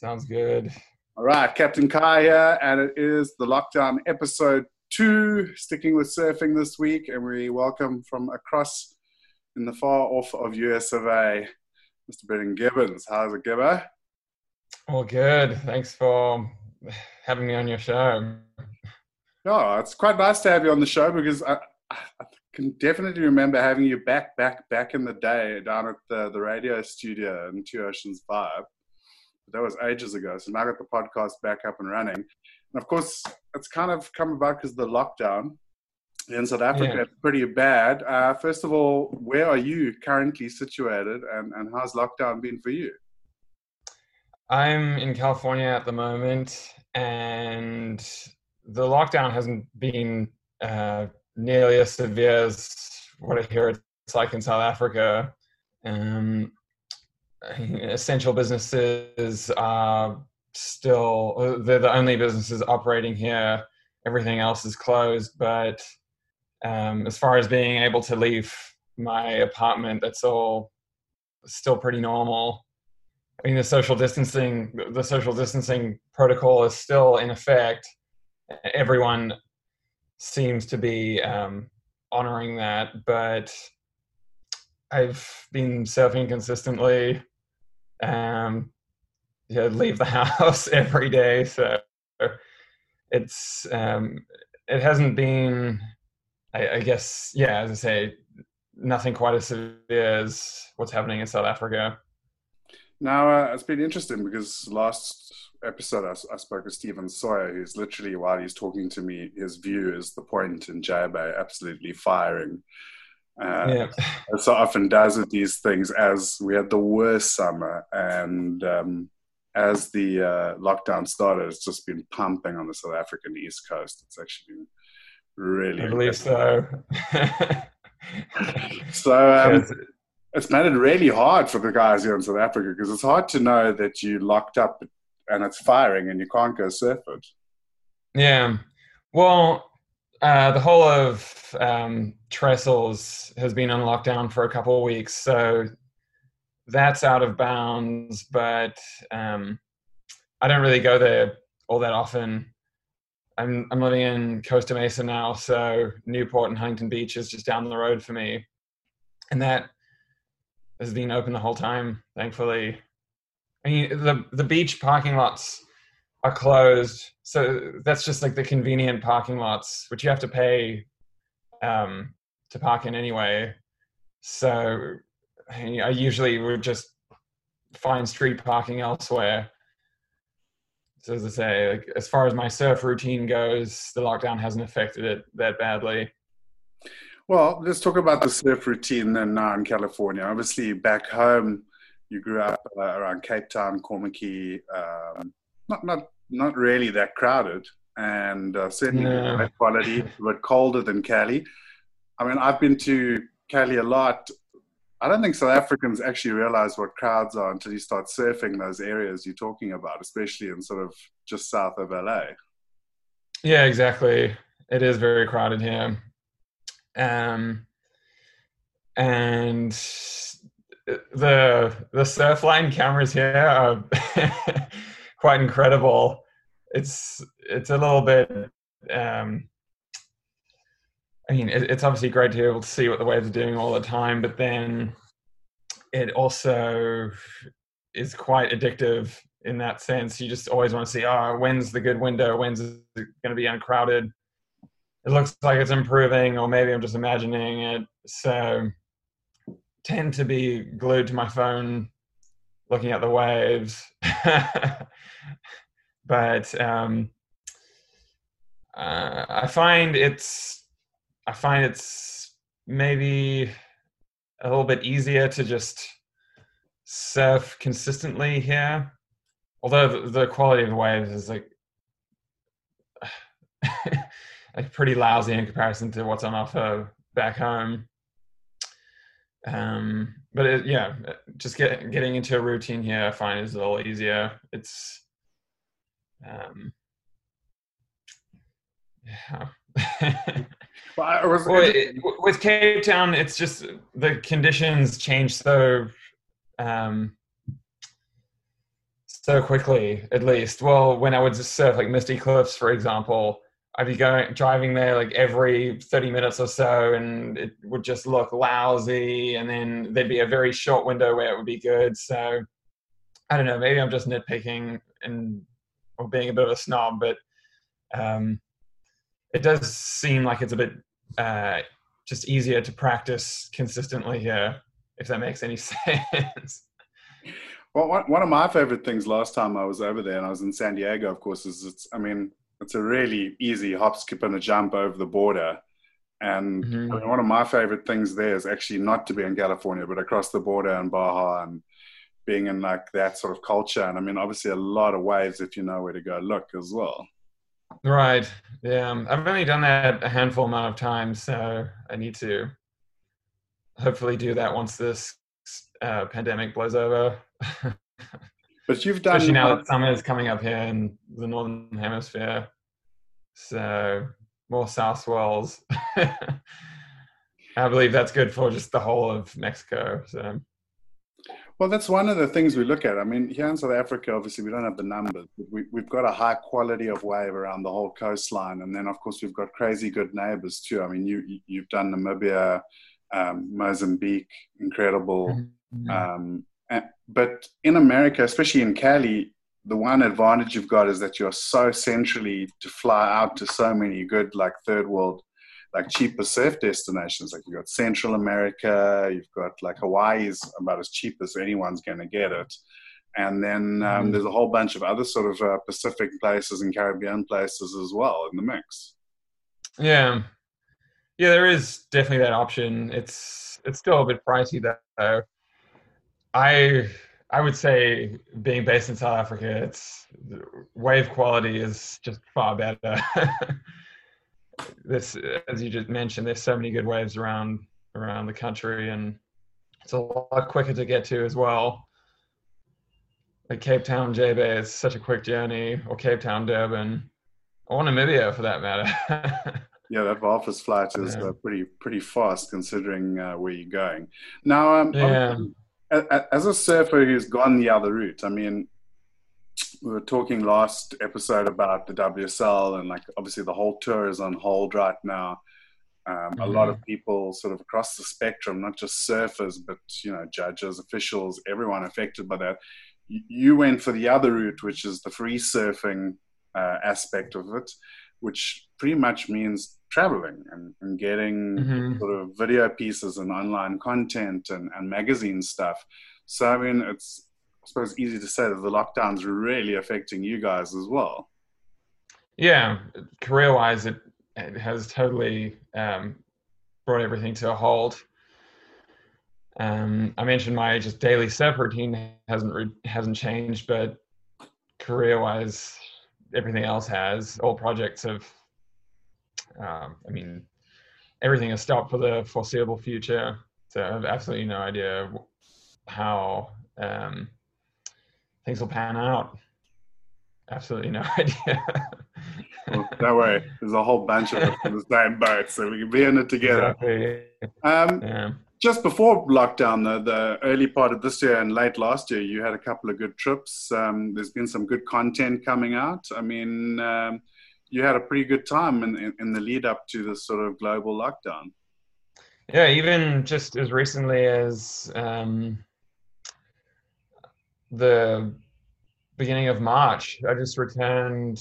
Sounds good. All right, Captain Kai here, and it is the lockdown episode two, sticking with surfing this week, and we welcome from across in the far off of US of A, Mr. Brendon Gibbens. How's it, Gibber? All good. Thanks for having me on your show. No, it's quite nice to have you on the show because I, I can definitely remember having you back, back, back in the day down at the, the radio studio in Two Oceans Vibe. That was ages ago. So now I got the podcast back up and running. And of course, it's kind of come about because of the lockdown in South Africa. Yeah. It's pretty bad. Uh, first of all, where are you currently situated and, and how's lockdown been for you? I'm in California at the moment, and the lockdown hasn't been uh, nearly as severe as what I hear it's like in South Africa. Um, essential businesses are still they're the only businesses operating here. Everything else is closed, but um, as far as being able to leave my apartment, that's all still pretty normal. I mean, the social distancing, the social distancing protocol is still in effect. Everyone seems to be um, honoring that, but I've been surfing consistently. Um, yeah, leave the house every day, so it's um, it hasn't been. I, I guess, yeah, as I say, nothing quite as severe as what's happening in South Africa. Now, uh, it's been interesting because last episode I, I, spoke with Steven Sawyer, who's literally, while he's talking to me, his view is the point in J Bay absolutely firing. Uh, yeah. As so often does with these things, as we had the worst summer and um, as the uh, lockdown started, it's just been pumping on the South African East Coast. It's actually been really. I believe so. so um, it's made it really hard for the guys here in South Africa because it's hard to know that you locked up and it's firing and you can't go surf it. Yeah. Well, uh, the whole of um, Trestles has been on lockdown for a couple of weeks, so that's out of bounds. But um, I don't really go there all that often. I'm I'm living in Costa Mesa now, so Newport and Huntington Beach is just down the road for me, and that has been open the whole time, thankfully. I mean, the the beach parking lots are closed, so that's just like the convenient parking lots, which you have to pay um, to park in anyway. So I usually would just find street parking elsewhere. So as I say, like as far as my surf routine goes, the lockdown hasn't affected it that badly. Well, let's talk about the surf routine then now in California. Obviously, back home, you grew up uh, around Cape Town, Kommetjie, um, not not not really that crowded, and uh, certainly No. high quality, but colder than Cali. I mean, I've been to Cali a lot. I don't think South Africans actually realize what crowds are until you start surfing those areas you're talking about, especially in sort of just south of LA. Yeah, exactly. It is very crowded here. Um, and the the Surfline cameras here are quite incredible. It's it's a little bit. Um, I mean, it, it's obviously great to be able to see what the waves are doing all the time, but then it also is quite addictive in that sense. You just always want to see, oh, when's the good window? When's it going to be uncrowded? It looks like it's improving, or maybe I'm just imagining it. So, tend to be glued to my phone, looking at the waves. but um, uh, I find it's, I find it's maybe a little bit easier to just surf consistently here although the, quality of the waves is like like pretty lousy in comparison to what's on offer back home. Um, but it, yeah, just get, getting into a routine here, I find is a little easier. It's um, yeah. Well, well, it, with Cape Town, it's just the conditions change so um, so quickly, at least. Well, when I would just surf like Misty Cliffs, for example, I'd be going driving there like every 30 minutes or so, and it would just look lousy. And then there'd be a very short window where it would be good. So I don't know. Maybe I'm just nitpicking and or being a bit of a snob, but um, it does seem like it's a bit uh, just easier to practice consistently here, if that makes any sense. Well, one of my favorite things last time I was over there, and I was in San Diego, of course, is it's. I mean, it's a really easy hop, skip, and a jump over the border. And mm-hmm. I mean, one of my favorite things there is actually not to be in California, but across the border in Baja and being in like that sort of culture. And I mean, obviously, a lot of waves if you know where to go look as well. Right. Yeah. Um, I've only done that a handful amount of times, so I need to hopefully do that once this uh, pandemic blows over. but you've done especially now that summer is coming up here in the northern hemisphere, so more south swells. I believe that's good for just the whole of Mexico. So. Well, that's one of the things we look at. I mean, here in South Africa, obviously, we don't have the numbers, but we, have got a high quality of wave around the whole coastline. And then, of course, we've got crazy good neighbors too. I mean, you, you've done Namibia, um, Mozambique, incredible. Mm-hmm. Um, but in America, especially in Cali, the one advantage you've got is that you're so centrally to fly out to so many good, like third world like cheaper surf destinations. Like you've got Central America, you've got like Hawaii's about as cheap as anyone's going to get it. And then um, mm. there's a whole bunch of other sort of uh, Pacific places and Caribbean places as well in the mix. Yeah, yeah, there is definitely that option. It's it's still a bit pricey though. I I would say being based in South Africa, it's wave quality is just far better. this, as you just mentioned, there's so many good waves around around the country, and it's a lot quicker to get to as well. Like Cape Town, J Bay is such a quick journey, or Cape Town, Durban, or Namibia for that matter. yeah, that Walvis flight is uh, pretty pretty fast considering uh, where you're going. Now, um, yeah. As a surfer who's gone the other route, I mean, we were talking last episode about the WSL and like obviously the whole tour is on hold right now. Um, mm-hmm. A lot of mm-hmm. people sort of across the spectrum, not just surfers, but you know, judges, officials, everyone affected by that. You went for the other route, which is the free surfing uh, aspect of it, which pretty much means traveling and, and getting mm-hmm. sort of video pieces and online content and, and magazine stuff. So I mean, it's I suppose easy to say that the lockdowns really affecting you guys as well. Yeah, career wise, it, it has totally um, brought everything to a halt. Um, I mentioned my just daily surf routine hasn't re- hasn't changed, but career wise, everything else has. All projects have. Um, I mean, everything has stopped for the foreseeable future. So I have absolutely no idea how um, things will pan out. Absolutely no idea. well, don't worry, there's a whole bunch of us in the same boat, so we can be in it together. Exactly. Um, yeah. Just before lockdown, the, the early part of this year and late last year, you had a couple of good trips. Um, there's been some good content coming out. I mean, um, you had a pretty good time in, in, in the lead up to this sort of global lockdown. Yeah, even just as recently as um, the beginning of March. I just returned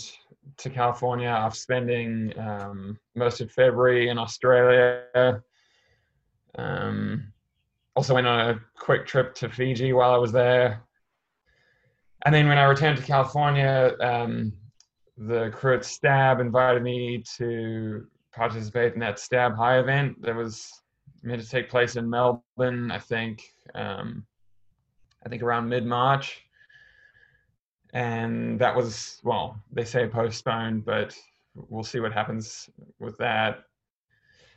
to California after spending um, most of February in Australia. Um, also went on a quick trip to Fiji while I was there. And then when I returned to California, um, the crew at Stab invited me to participate in that Stab High event that was meant to take place in Melbourne, I think. Um, I think around mid March. And that was, well, they say postponed, but we'll see what happens with that.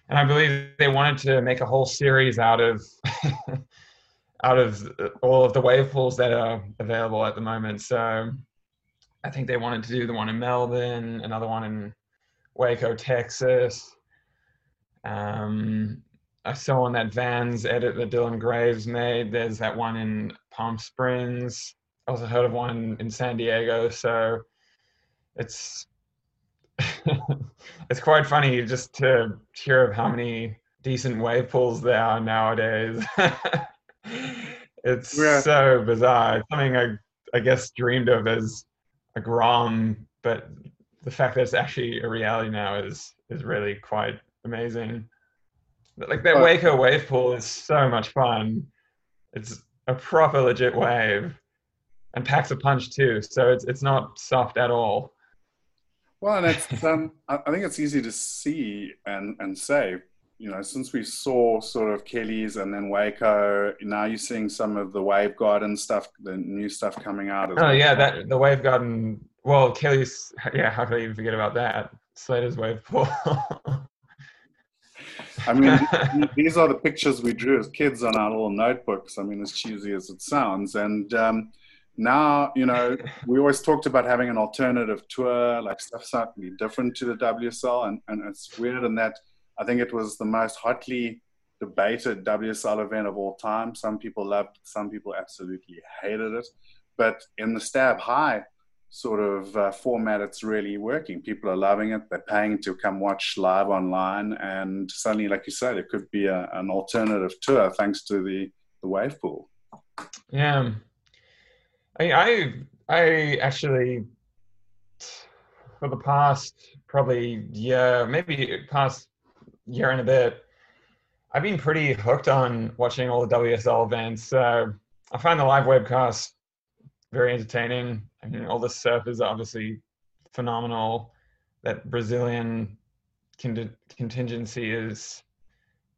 And I believe they wanted to make a whole series out of out of all of the wave pools that are available at the moment. So I think they wanted to do the one in Melbourne, another one in Waco, Texas. Um, I saw on that Vans edit that Dylan Graves made. There's that one in Palm Springs. I also heard of one in San Diego. So it's it's quite funny just to hear of how many decent wave pools there are nowadays. it's yeah. so bizarre. It's something I I guess dreamed of as a Grom, but the fact that it's actually a reality now is is really quite amazing. Like that Waco wave pool is so much fun. It's a proper legit wave, and packs a punch too. So it's it's not soft at all. Well, and it's um, I think it's easy to see and and say. You know, since we saw sort of Kelly's and then Waco, now you're seeing some of the Wave Garden stuff, the new stuff coming out. oh well. yeah, that the Wave Garden. Well, Kelly's. Yeah, how could I even forget about that? Slater's wave pool. I mean, these are the pictures we drew as kids on our little notebooks. I mean, as cheesy as it sounds, and um, now you know we always talked about having an alternative tour, like stuff slightly different to the WSL, and, and it's weird in that I think it was the most hotly debated WSL event of all time. Some people loved, it, some people absolutely hated it, but in the Stab High sort of uh, format, it's really working. People are loving it. They're paying to come watch live online, and suddenly, like you said, it could be a, an alternative tour thanks to the the wave pool. Yeah, I I, I actually for the past probably year, maybe past year and a bit, I've been pretty hooked on watching all the WSL events. So I find the live webcast very entertaining. I mean, all the surf is obviously phenomenal. That Brazilian con- contingency is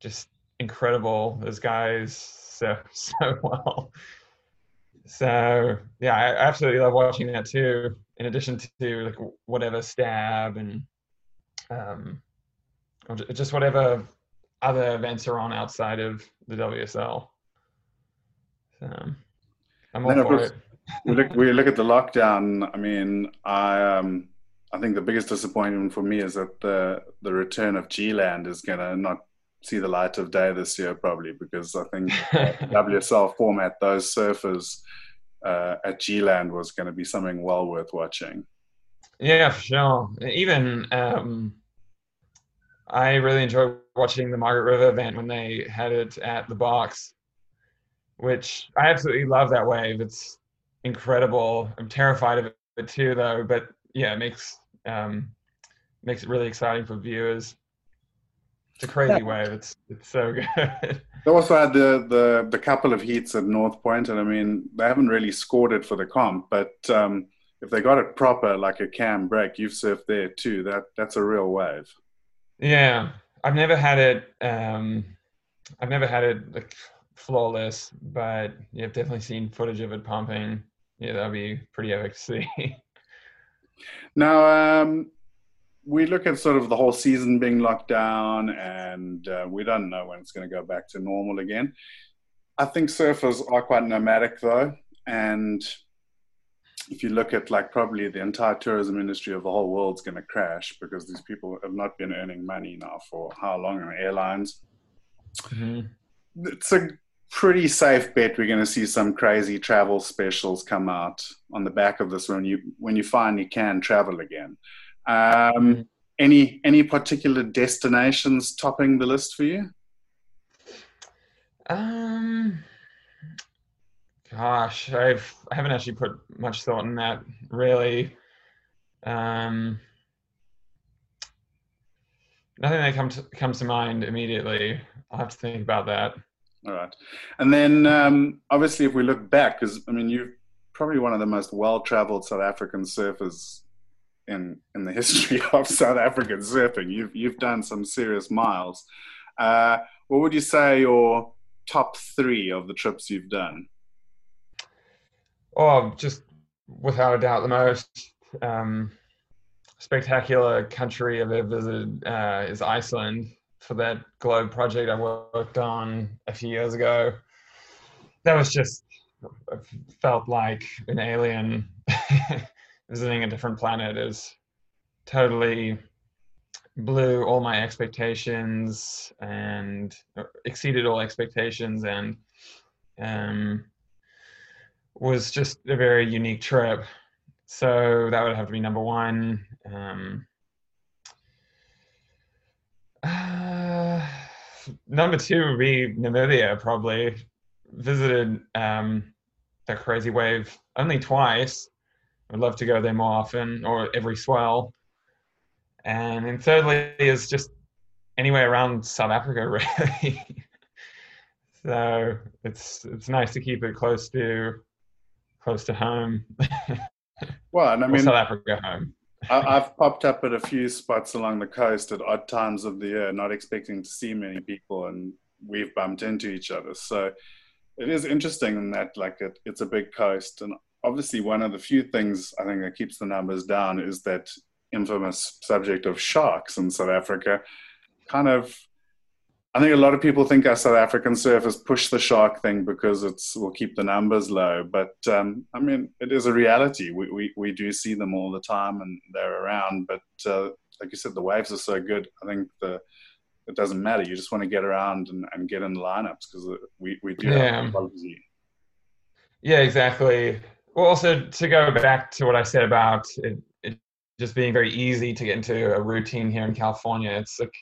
just incredible. Those guys surf so well. So yeah, I absolutely love watching that too. In addition to like whatever stab and um, just whatever other events are on outside of the WSL. So I'm all for it we look we look at the lockdown. I mean, I um, I think the biggest disappointment for me is that the the return of G Land is going to not see the light of day this year, probably because I think WSL format those surfers uh, at G Land was going to be something well worth watching. Yeah, for sure. Even um, I really enjoyed watching the Margaret River event when they had it at the box, which I absolutely love that wave. It's incredible. I'm terrified of it too, though. But yeah, it makes um, makes it really exciting for viewers. It's a crazy yeah. wave. It's it's so good. They also had the, the the couple of heats at North Point, and I mean they haven't really scored it for the comp, but um, if they got it proper, like a cam break, you've surfed there too. That that's a real wave. Yeah, I've never had it. Um, I've never had it like flawless, but you've definitely seen footage of it pumping yeah, that'd be pretty epic to see. now, um, we look at sort of the whole season being locked down, and uh, we don't know when it's going to go back to normal again. I think surfers are quite nomadic, though, and if you look at like probably the entire tourism industry of the whole world's going to crash because these people have not been earning money now for how long on airlines. Mm-hmm. It's a pretty safe bet we're going to see some crazy travel specials come out on the back of this when you when you finally can travel again. Um, mm-hmm. Any any particular destinations topping the list for you? Um, gosh, I've I haven't actually put much thought in that really. Um, nothing that comes comes to mind immediately. I'll have to think about that. All right. And then um, obviously, if we look back, because I mean, you're probably one of the most well traveled South African surfers in in the history of South African surfing. You've you've done some serious miles. Uh, what would you say your top three of the trips you've done? Oh, just without a doubt, the most um, spectacular country I've ever visited uh, is Iceland for that globe project I worked on a few years ago. That was just felt like an alien visiting a different planet is totally blew all my expectations and exceeded all expectations and um, was just a very unique trip. So that would have to be number one. Um, uh, number two would be Namibia, probably. Visited um, that crazy wave only twice. I'd love to go there more often or every swell. And then thirdly is just anywhere around South Africa, really. so it's it's nice to keep it close to close to home. well, and I mean South Africa home. I, have popped up at a few spots along the coast at odd times of the year, not expecting to see many people, and we've bumped into each other. So it is interesting in that, like, it, it's a big coast, and obviously one of the few things I think that keeps the numbers down is that infamous subject of sharks in South Africa. Kind of, I think a lot of people think our South African surfers push the shark thing because it's will keep the numbers low. But um, I mean, it is a reality. We, we we do see them all the time and they're around. But uh, like you said, the waves are so good. I think the it doesn't matter. You just want to get around and, and get in the lineups because we we do yeah. have quality. Yeah, exactly. Well, also to go back to what I said about it, it just being very easy to get into a routine here in California, it's like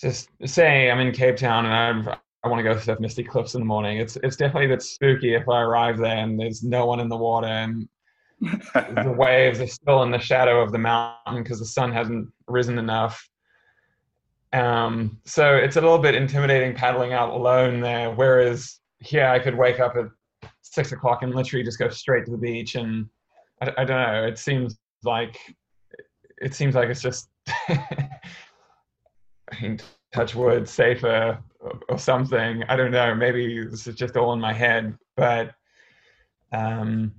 just say I'm in Cape Town and i I want to go surf Misty Cliffs in the morning. It's it's definitely a bit spooky if I arrive there and there's no one in the water and the waves are still in the shadow of the mountain because the sun hasn't risen enough. Um, so it's a little bit intimidating paddling out alone there. Whereas here I could wake up at six o'clock and literally just go straight to the beach. And I, I don't know. It seems like it seems like it's just I mean, touch wood safer or, something. I don't know. Maybe this is just all in my head, but um,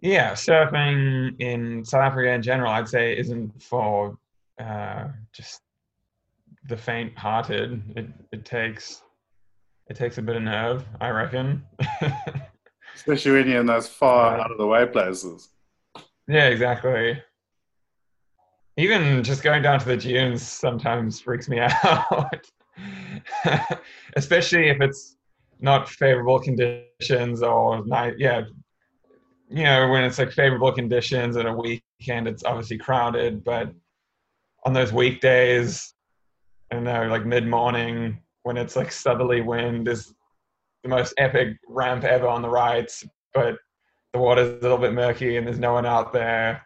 yeah, surfing in South Africa in general, I'd say, isn't for uh, just the faint-hearted. It it takes it takes a bit of nerve, I reckon. Especially when you're in those far out of the way places. Yeah, exactly. Even just going down to the dunes sometimes freaks me out. Especially if it's not favorable conditions or night yeah. You know, when it's like favorable conditions and a weekend it's obviously crowded, but on those weekdays, I don't know, like mid morning, when it's like southerly wind is the most epic ramp ever on the rides, but the water's a little bit murky and there's no one out there.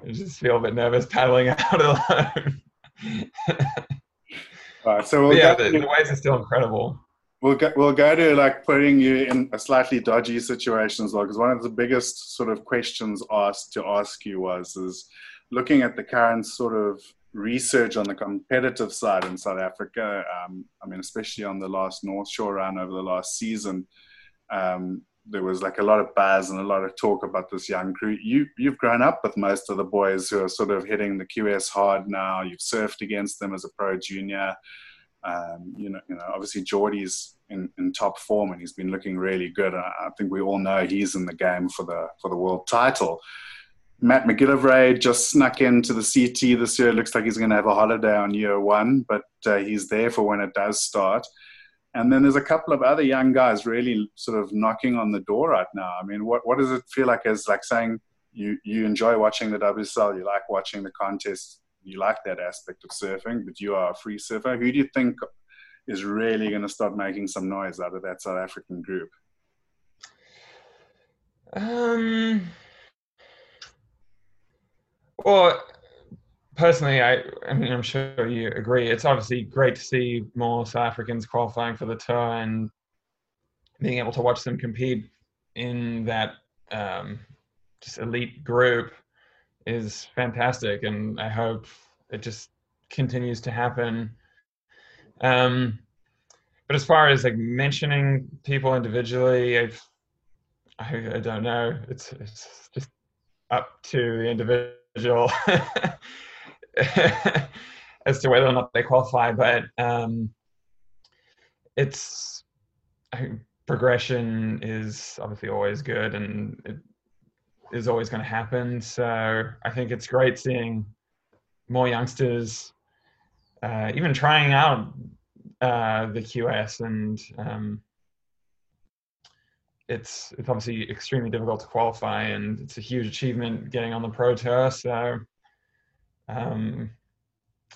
I just feel a bit nervous paddling out alone. right, so we'll yeah, the, the waves are still incredible. We'll go, we'll go to like putting you in a slightly dodgy situation as well, because one of the biggest sort of questions asked to ask you was is looking at the current sort of research on the competitive side in South Africa. Um, I mean, especially on the last North Shore run over the last season, um, there was like a lot of buzz and a lot of talk about this young crew. You you've grown up with most of the boys who are sort of hitting the QS hard now. You've surfed against them as a pro junior. Um, you know, you know, obviously Jordy's in, in top form and he's been looking really good. I, I think we all know he's in the game for the for the world title. Matt McGillivray just snuck into the CT this year. It Looks like he's going to have a holiday on year one, but uh, he's there for when it does start. And then there's a couple of other young guys really sort of knocking on the door right now. I mean, what, what does it feel like as like saying you, you enjoy watching the WSL, you like watching the contest, you like that aspect of surfing, but you are a free surfer. Who do you think is really going to start making some noise out of that South African group? Um, well, personally, I, I mean, I'm sure you agree. It's obviously great to see more South Africans qualifying for the tour and being able to watch them compete in that um, just elite group is fantastic, and I hope it just continues to happen. Um, but as far as like mentioning people individually, I've, I, I don't know. It's it's just up to the individual individual as to whether or not they qualify, but um, it's progression is obviously always good and it is always going to happen. So I think it's great seeing more youngsters uh, even trying out uh, the QS and um, it's it's obviously extremely difficult to qualify, and it's a huge achievement getting on the pro tour. So, um,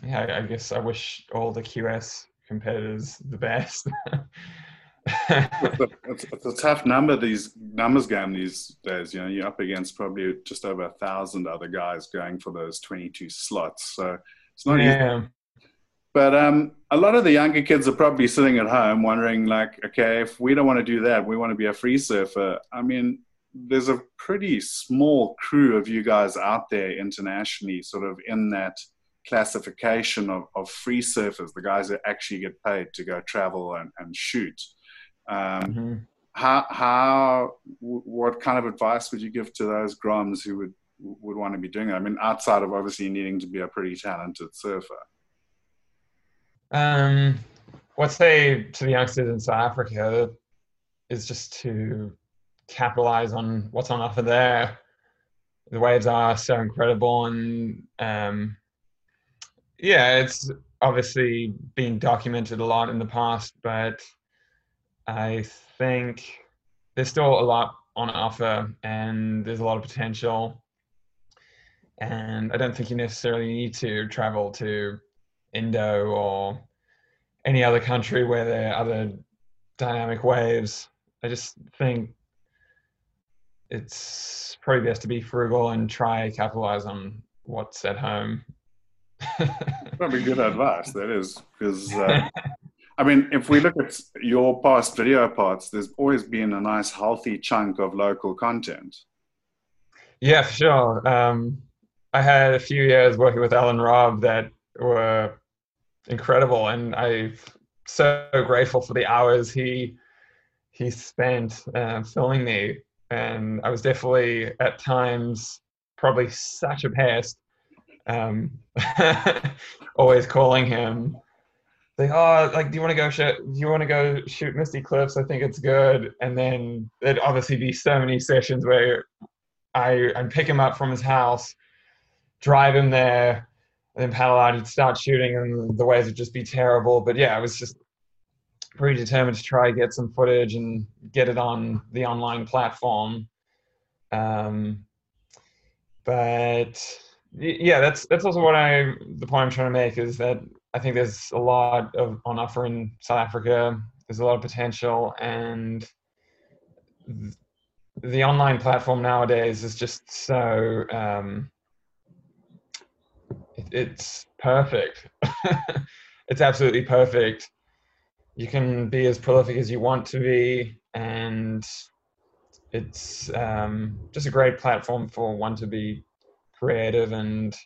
yeah, I, I guess I wish all the QS competitors the best. it's, a, it's, it's, a, tough number these numbers game these days. You know, you're up against probably just over a thousand other guys going for those 22 slots. So it's not yeah. easy. But um, a lot of the younger kids are probably sitting at home wondering, like, okay, if we don't want to do that, we want to be a free surfer. I mean, there's a pretty small crew of you guys out there internationally, sort of in that classification of, of free surfers, the guys that actually get paid to go travel and, and shoot. Um, mm-hmm. How, how, what kind of advice would you give to those groms who would would want to be doing it? I mean, outside of obviously needing to be a pretty talented surfer. Um, what say to the youngsters in South Africa is just to capitalize on what's on offer there. The waves are so incredible, and um, yeah, it's obviously been documented a lot in the past, but I think there's still a lot on offer and there's a lot of potential. And I don't think you necessarily need to travel to Indo or any other country where there are other dynamic waves. I just think it's probably best to be frugal and try capitalize on what's at home. Probably good advice. That is because uh, I mean, if we look at your past video parts, there's always been a nice healthy chunk of local content. Yeah, for sure. Um, I had a few years working with Alan Robb that were incredible, and I'm so grateful for the hours he he spent uh, filming me. And I was definitely at times probably such a pest, um, always calling him like, oh, like, do you want to go shoot? Do you want to go shoot Misty Cliffs? I think it's good. And then there'd obviously be so many sessions where I I'd pick him up from his house, drive him there, and then paddle out. He'd start shooting, and the waves would just be terrible. But yeah, I was just pretty determined to try get some footage and get it on the online platform. Um, but yeah, that's that's also what I the point I'm trying to make is that I think there's a lot of on offer in South Africa. There's a lot of potential, and the online platform nowadays is just so um, it's perfect. it's absolutely perfect. You can be as prolific as you want to be, and it's um, just a great platform for one to be creative and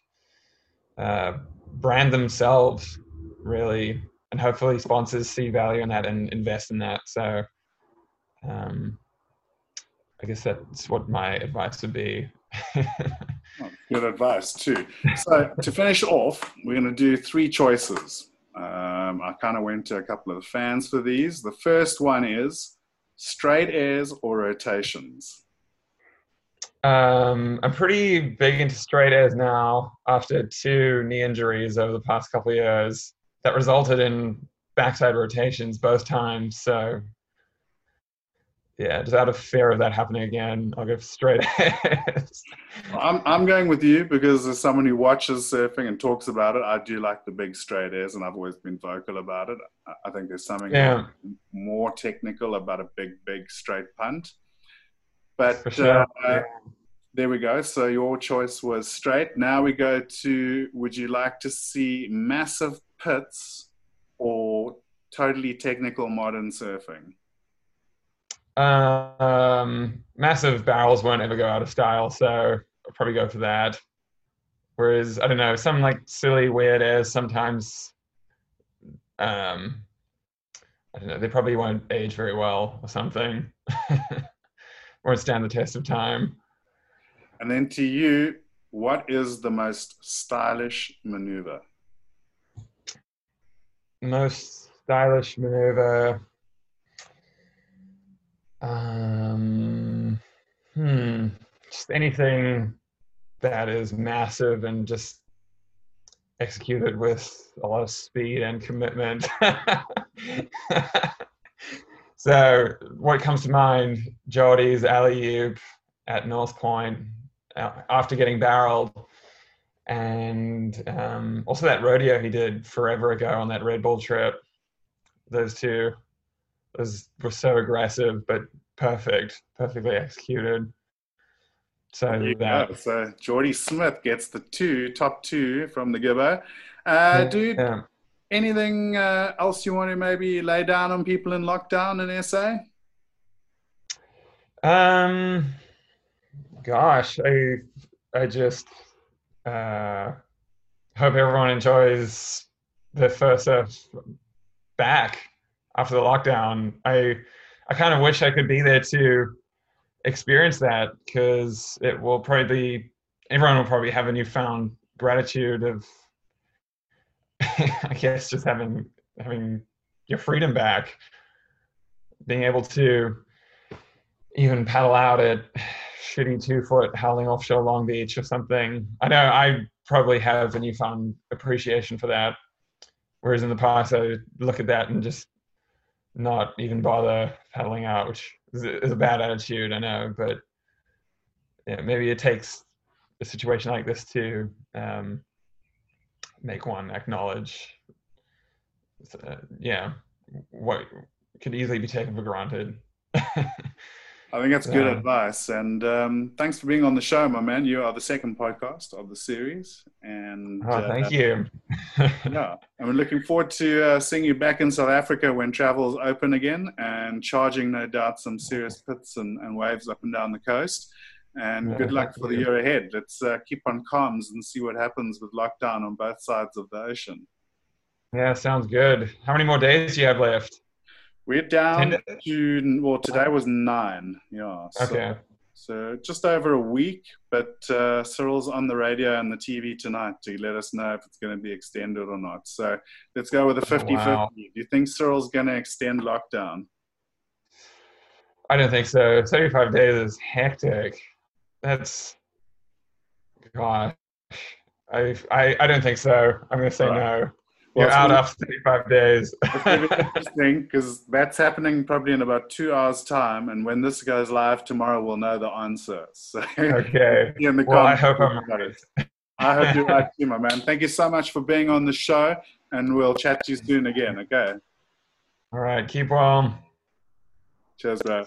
uh, brand themselves really and hopefully sponsors see value in that and invest in that so um, i guess that's what my advice would be good advice too. So to finish off we're going to do three choices. Um, i kind of went to a couple of fans for these. The first one is straight airs or rotations. Um, I'm pretty big into straight airs now after two knee injuries over the past couple of years that resulted in backside rotations both times. So, yeah, just out of fear of that happening again, I'll go straight airs. I'm, I'm going with you because as someone who watches surfing and talks about it, I do like the big straight airs and I've always been vocal about it. I think there's something yeah. more technical about a big, big straight punt. But sure. uh, yeah. there we go. So your choice was straight. Now we go to would you like to see massive pits or totally technical modern surfing? Um, massive barrels won't ever go out of style, so I'll probably go for that. Whereas I don't know, some like silly weird airs sometimes um I don't know, they probably won't age very well or something. won't stand the test of time. And then to you, what is the most stylish maneuver? Most stylish maneuver. Um, hmm. Just anything that is massive and just executed with a lot of speed and commitment. So what comes to mind? Jordy's alley oop at North Point uh, after getting barreled, and um, also that rodeo he did forever ago on that Red Bull trip. Those two, those were so aggressive but perfect, perfectly executed. So that. Go. So Jordy Smith gets the two top two from the Gibbo. Uh, dude, yeah anything uh, else you want to maybe lay down on people in lockdown in SA? Um, gosh, I I just uh, hope everyone enjoys the first surf back after the lockdown. I I kind of wish I could be there to experience that because it will probably be everyone will probably have a newfound gratitude of I guess just having having your freedom back, being able to even paddle out at shitty two foot howling offshore Long Beach or something. I know I probably have a newfound appreciation for that. Whereas in the past, I look at that and just not even bother paddling out, which is a bad attitude, I know. But yeah, maybe it takes a situation like this to um, make one acknowledge uh, yeah what could easily be taken for granted I think that's good advice. And um, thanks for being on the show, my man. You are the second podcast of the series. And oh, uh, thank you. yeah. And we're looking forward to uh, seeing you back in South Africa when travel is open again and charging, no doubt, some serious pits and, and waves up and down the coast. And yeah, good luck for the year ahead. Let's uh, keep on comms and see what happens with lockdown on both sides of the ocean. Yeah, sounds good. How many more days do you have left? We're down to well, today was nine. Yeah. So, okay. So just over a week, but uh, Cyril's on the radio and the TV tonight to let us know if it's going to be extended or not. So let's go with a 50 oh, wow. 50. Do you think Cyril's going to extend lockdown? I don't think so. 75 days is hectic that's gosh. I, I I don't think so. I'm going to say right. no. Well, You're out after 35 days. interesting because that's happening probably in about two hours' time, and when this goes live tomorrow, we'll know the answer. So, okay. in the well, I hope I'm right. I hope you're right too, my man. Thank you so much for being on the show, and we'll chat to you soon again. Okay. All right. Keep well. Cheers, bro.